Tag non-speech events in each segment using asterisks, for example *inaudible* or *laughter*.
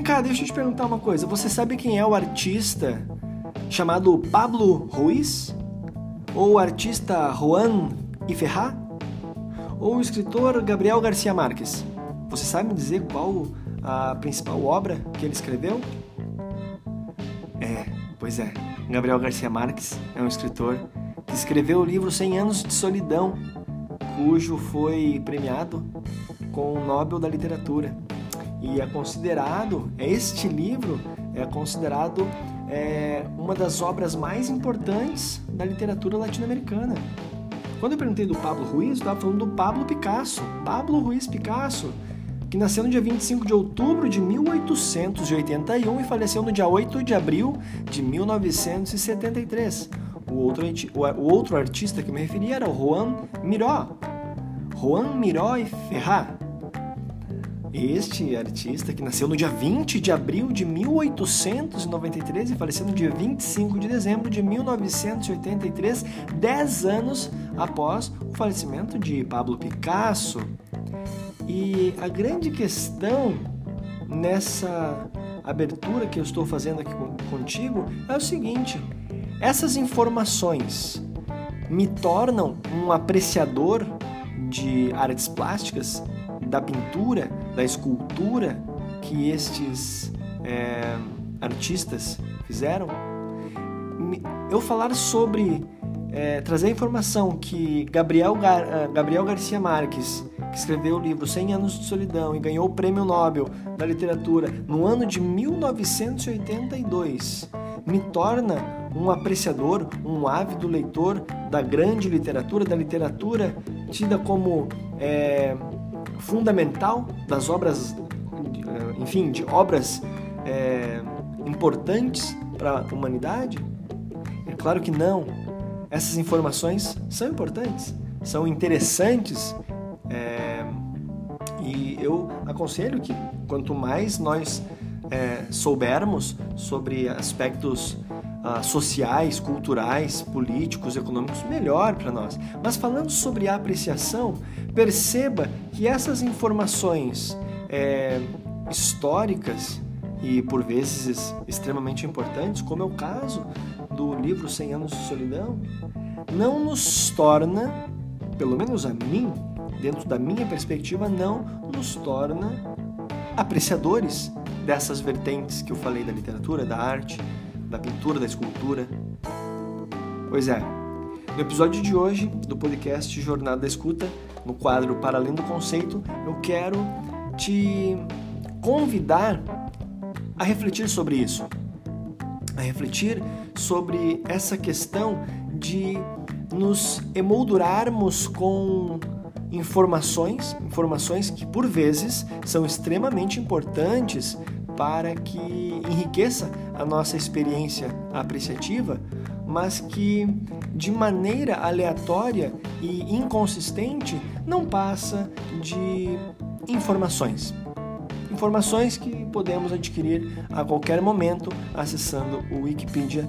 Vem cá, deixa eu te perguntar uma coisa. Você sabe quem é o artista chamado Pablo Ruiz? Ou o artista Juan Iferrá? Ou o escritor Gabriel Garcia Marques? Você sabe me dizer qual a principal obra que ele escreveu? É, pois é. Gabriel Garcia Marques é um escritor que escreveu o livro 100 Anos de Solidão, cujo foi premiado com o Nobel da Literatura. E é considerado, este livro é considerado é, uma das obras mais importantes da literatura latino-americana. Quando eu perguntei do Pablo Ruiz, eu estava falando do Pablo Picasso. Pablo Ruiz Picasso, que nasceu no dia 25 de outubro de 1881 e faleceu no dia 8 de abril de 1973. O outro, o outro artista que me referi era o Juan Miró. Juan Miró e Ferrat. Este artista, que nasceu no dia 20 de abril de 1893 e faleceu no dia 25 de dezembro de 1983, dez anos após o falecimento de Pablo Picasso. E a grande questão nessa abertura que eu estou fazendo aqui contigo é o seguinte: essas informações me tornam um apreciador de artes plásticas, da pintura, da escultura que estes é, artistas fizeram. Eu falar sobre é, trazer a informação que Gabriel, Gar, é, Gabriel Garcia Marques, que escreveu o livro 100 Anos de Solidão e ganhou o Prêmio Nobel da Literatura no ano de 1982, me torna um apreciador, um ávido leitor da grande literatura, da literatura tida como é, fundamental das obras, é, enfim, de obras é, importantes para a humanidade? É claro que não. Essas informações são importantes, são interessantes é, e eu aconselho que quanto mais nós é, soubermos sobre aspectos ah, sociais, culturais, políticos, econômicos, melhor para nós. Mas falando sobre a apreciação, perceba que essas informações é, históricas e por vezes extremamente importantes, como é o caso do livro 100 anos de solidão, não nos torna, pelo menos a mim, dentro da minha perspectiva, não nos torna apreciadores dessas vertentes que eu falei da literatura, da arte, da pintura, da escultura. Pois é, no episódio de hoje do podcast Jornada da Escuta, no quadro Para Além do Conceito, eu quero te convidar a refletir sobre isso, a refletir sobre essa questão de nos emoldurarmos com informações, informações que por vezes são extremamente importantes para que enriqueça a nossa experiência apreciativa, mas que de maneira aleatória e inconsistente não passa de informações. Informações que podemos adquirir a qualquer momento acessando o Wikipedia,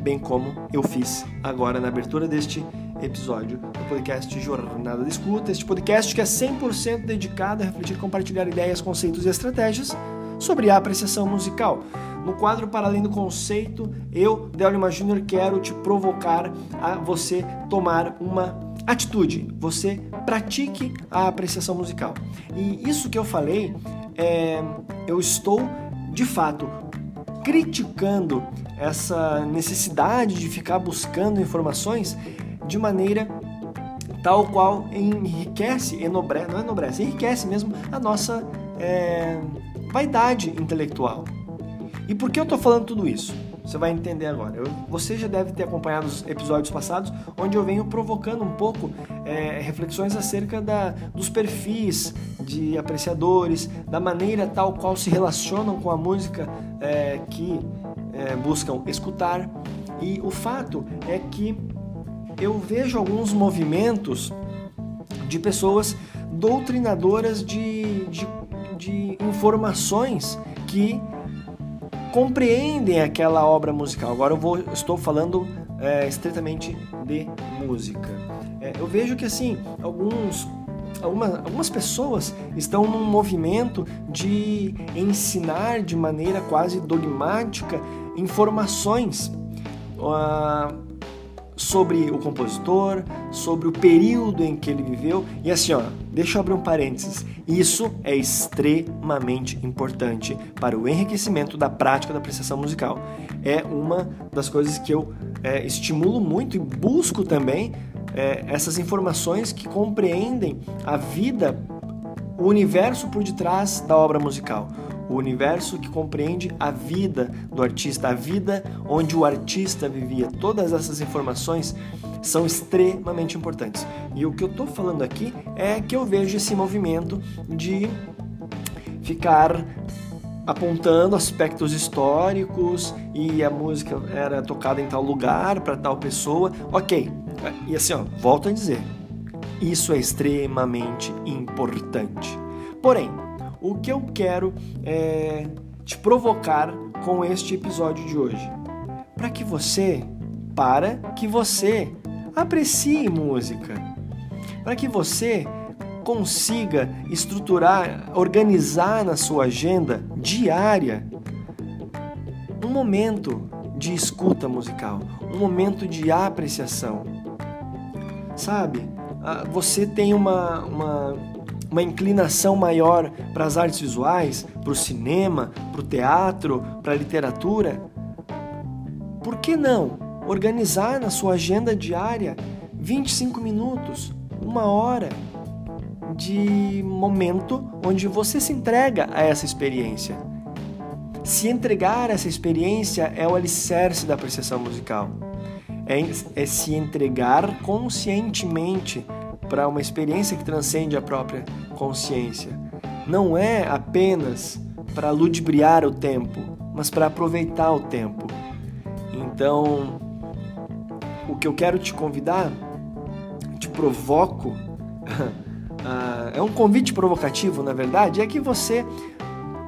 bem como eu fiz agora na abertura deste episódio do podcast Jornada de Escuta. Este podcast que é 100% dedicado a refletir, compartilhar ideias, conceitos e estratégias sobre a apreciação musical. No quadro Para Além do Conceito, eu, Delima Júnior, quero te provocar a você tomar uma atitude. Você pratique a apreciação musical. E isso que eu falei, é, eu estou de fato criticando essa necessidade de ficar buscando informações de maneira tal qual enriquece, enobrece, não enobrece, enriquece mesmo a nossa é, vaidade intelectual. E por que eu estou falando tudo isso? Você vai entender agora. Eu, você já deve ter acompanhado os episódios passados, onde eu venho provocando um pouco é, reflexões acerca da, dos perfis de apreciadores, da maneira tal qual se relacionam com a música é, que é, buscam escutar. E o fato é que eu vejo alguns movimentos de pessoas doutrinadoras de, de, de informações que compreendem aquela obra musical. Agora eu vou, estou falando é, estritamente de música. É, eu vejo que assim alguns algumas, algumas pessoas estão num movimento de ensinar de maneira quase dogmática informações uh, sobre o compositor, sobre o período em que ele viveu. E assim, ó, deixa eu abrir um parênteses. Isso é extremamente importante para o enriquecimento da prática da apreciação musical. É uma das coisas que eu é, estimulo muito e busco também é, essas informações que compreendem a vida, o universo por detrás da obra musical. O universo que compreende a vida do artista, a vida onde o artista vivia. Todas essas informações são extremamente importantes. E o que eu estou falando aqui é que eu vejo esse movimento de ficar apontando aspectos históricos e a música era tocada em tal lugar para tal pessoa. Ok, e assim, ó, volto a dizer, isso é extremamente importante. Porém, o que eu quero é te provocar com este episódio de hoje, para que você, para que você aprecie música, para que você consiga estruturar, organizar na sua agenda diária um momento de escuta musical, um momento de apreciação. Sabe, você tem uma, uma, uma inclinação maior para as artes visuais, para o cinema, para o teatro, para a literatura. Por que não organizar na sua agenda diária 25 minutos, uma hora? de momento onde você se entrega a essa experiência. Se entregar a essa experiência é o alicerce da apreciação musical. É, é se entregar conscientemente para uma experiência que transcende a própria consciência. Não é apenas para ludibriar o tempo, mas para aproveitar o tempo. Então, o que eu quero te convidar, te provoco *laughs* é um convite provocativo, na verdade, é que você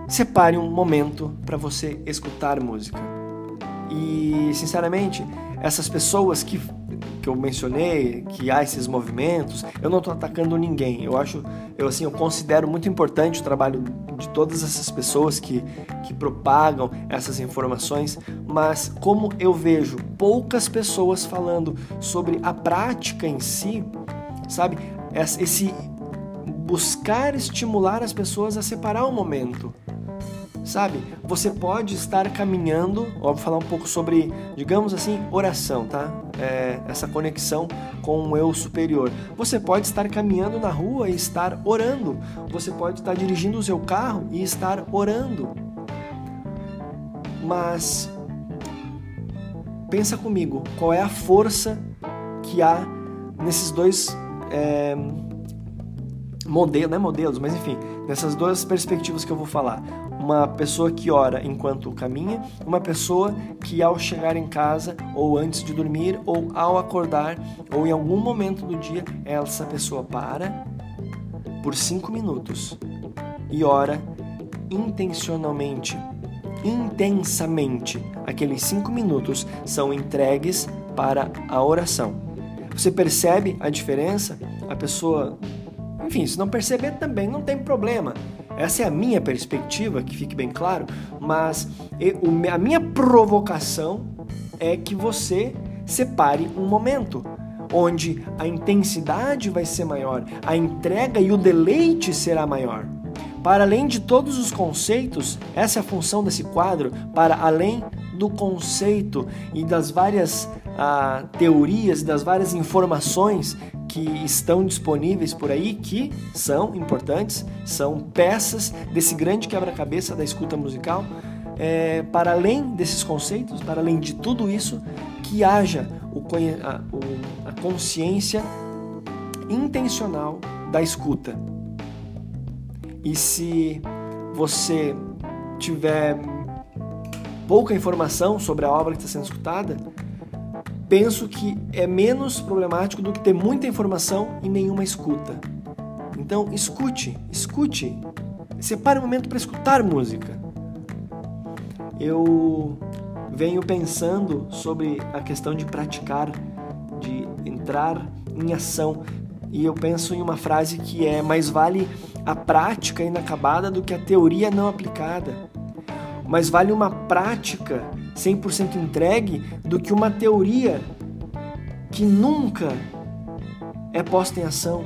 separe um momento para você escutar música. E, sinceramente, essas pessoas que, que eu mencionei, que há esses movimentos, eu não estou atacando ninguém. Eu acho, eu assim, eu considero muito importante o trabalho de todas essas pessoas que, que propagam essas informações, mas como eu vejo poucas pessoas falando sobre a prática em si, sabe? Esse buscar estimular as pessoas a separar um momento. Sabe? Você pode estar caminhando, ó, vou falar um pouco sobre, digamos assim, oração, tá? É, essa conexão com o eu superior. Você pode estar caminhando na rua e estar orando. Você pode estar dirigindo o seu carro e estar orando. Mas pensa comigo, qual é a força que há nesses dois é, modelo, não é modelos, mas enfim, nessas duas perspectivas que eu vou falar. Uma pessoa que ora enquanto caminha, uma pessoa que ao chegar em casa, ou antes de dormir, ou ao acordar, ou em algum momento do dia, essa pessoa para por cinco minutos e ora intencionalmente, intensamente. Aqueles cinco minutos são entregues para a oração. Você percebe a diferença? A pessoa enfim, se não perceber também não tem problema. Essa é a minha perspectiva, que fique bem claro, mas a minha provocação é que você separe um momento onde a intensidade vai ser maior, a entrega e o deleite será maior. Para além de todos os conceitos, essa é a função desse quadro, para além do conceito e das várias ah, teorias, das várias informações que estão disponíveis por aí, que são importantes, são peças desse grande quebra-cabeça da escuta musical. É, para além desses conceitos, para além de tudo isso, que haja o, a, o, a consciência intencional da escuta. E se você tiver pouca informação sobre a obra que está sendo escutada, penso que é menos problemático do que ter muita informação e nenhuma escuta. Então, escute, escute. Separe um momento para escutar música. Eu venho pensando sobre a questão de praticar, de entrar em ação. e eu penso em uma frase que é mais vale a prática inacabada do que a teoria não aplicada. Mais vale uma prática 100% entregue do que uma teoria que nunca é posta em ação.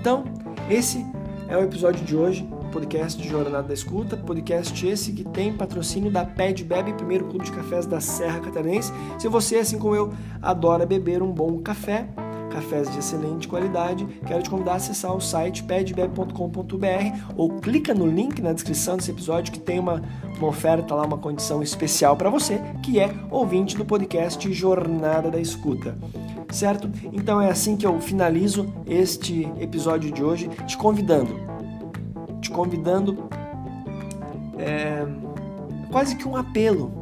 Então, esse é o episódio de hoje, podcast de Jornada da Escuta, podcast esse que tem patrocínio da Ped Bebe, primeiro clube de cafés da Serra Catarinense. Se você, assim como eu, adora beber um bom café, cafés de excelente qualidade, quero te convidar a acessar o site pedbeb.com.br ou clica no link na descrição desse episódio que tem uma, uma oferta lá, uma condição especial para você, que é ouvinte do podcast Jornada da Escuta. Certo? Então é assim que eu finalizo este episódio de hoje, te convidando, te convidando, é, quase que um apelo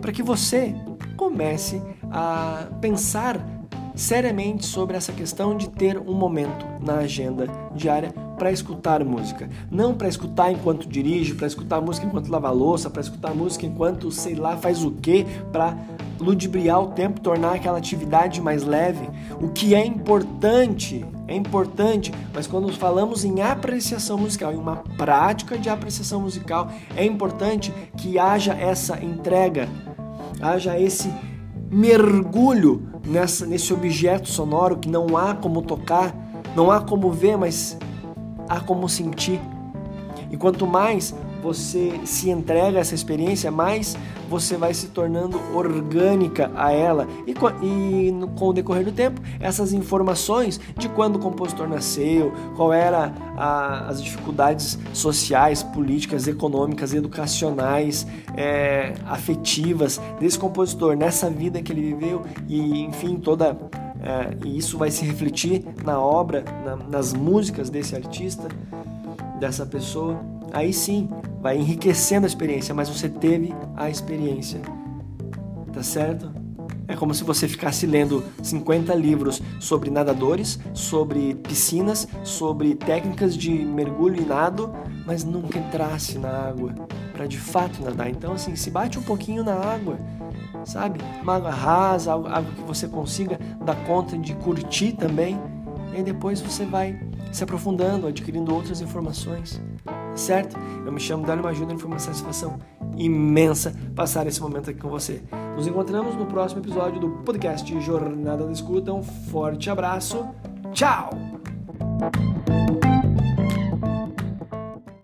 para que você comece a pensar seriamente sobre essa questão de ter um momento na agenda diária para escutar música. Não para escutar enquanto dirige, para escutar música enquanto lava louça, para escutar música enquanto sei lá faz o que, para ludibriar o tempo, tornar aquela atividade mais leve. O que é importante, é importante, mas quando falamos em apreciação musical, em uma prática de apreciação musical, é importante que haja essa entrega, haja esse mergulho nessa, nesse objeto sonoro que não há como tocar, não há como ver, mas há como sentir. E quanto mais você se entrega a essa experiência, mais você vai se tornando orgânica a ela. E, e no, com o decorrer do tempo, essas informações de quando o compositor nasceu, qual era a, as dificuldades sociais, políticas, econômicas, educacionais, é, afetivas desse compositor nessa vida que ele viveu e, enfim, toda é, e isso vai se refletir na obra, na, nas músicas desse artista, dessa pessoa. Aí sim, vai enriquecendo a experiência, mas você teve a experiência. Tá certo? É como se você ficasse lendo 50 livros sobre nadadores, sobre piscinas, sobre técnicas de mergulho e nado, mas nunca entrasse na água para de fato nadar. Então, assim, se bate um pouquinho na água, sabe? Uma água rasa, algo que você consiga dar conta de curtir também. E aí depois você vai se aprofundando, adquirindo outras informações certo? Eu me chamo Dani Majuda e foi uma satisfação imensa passar esse momento aqui com você. Nos encontramos no próximo episódio do podcast Jornada da Escuta. Um forte abraço. Tchau!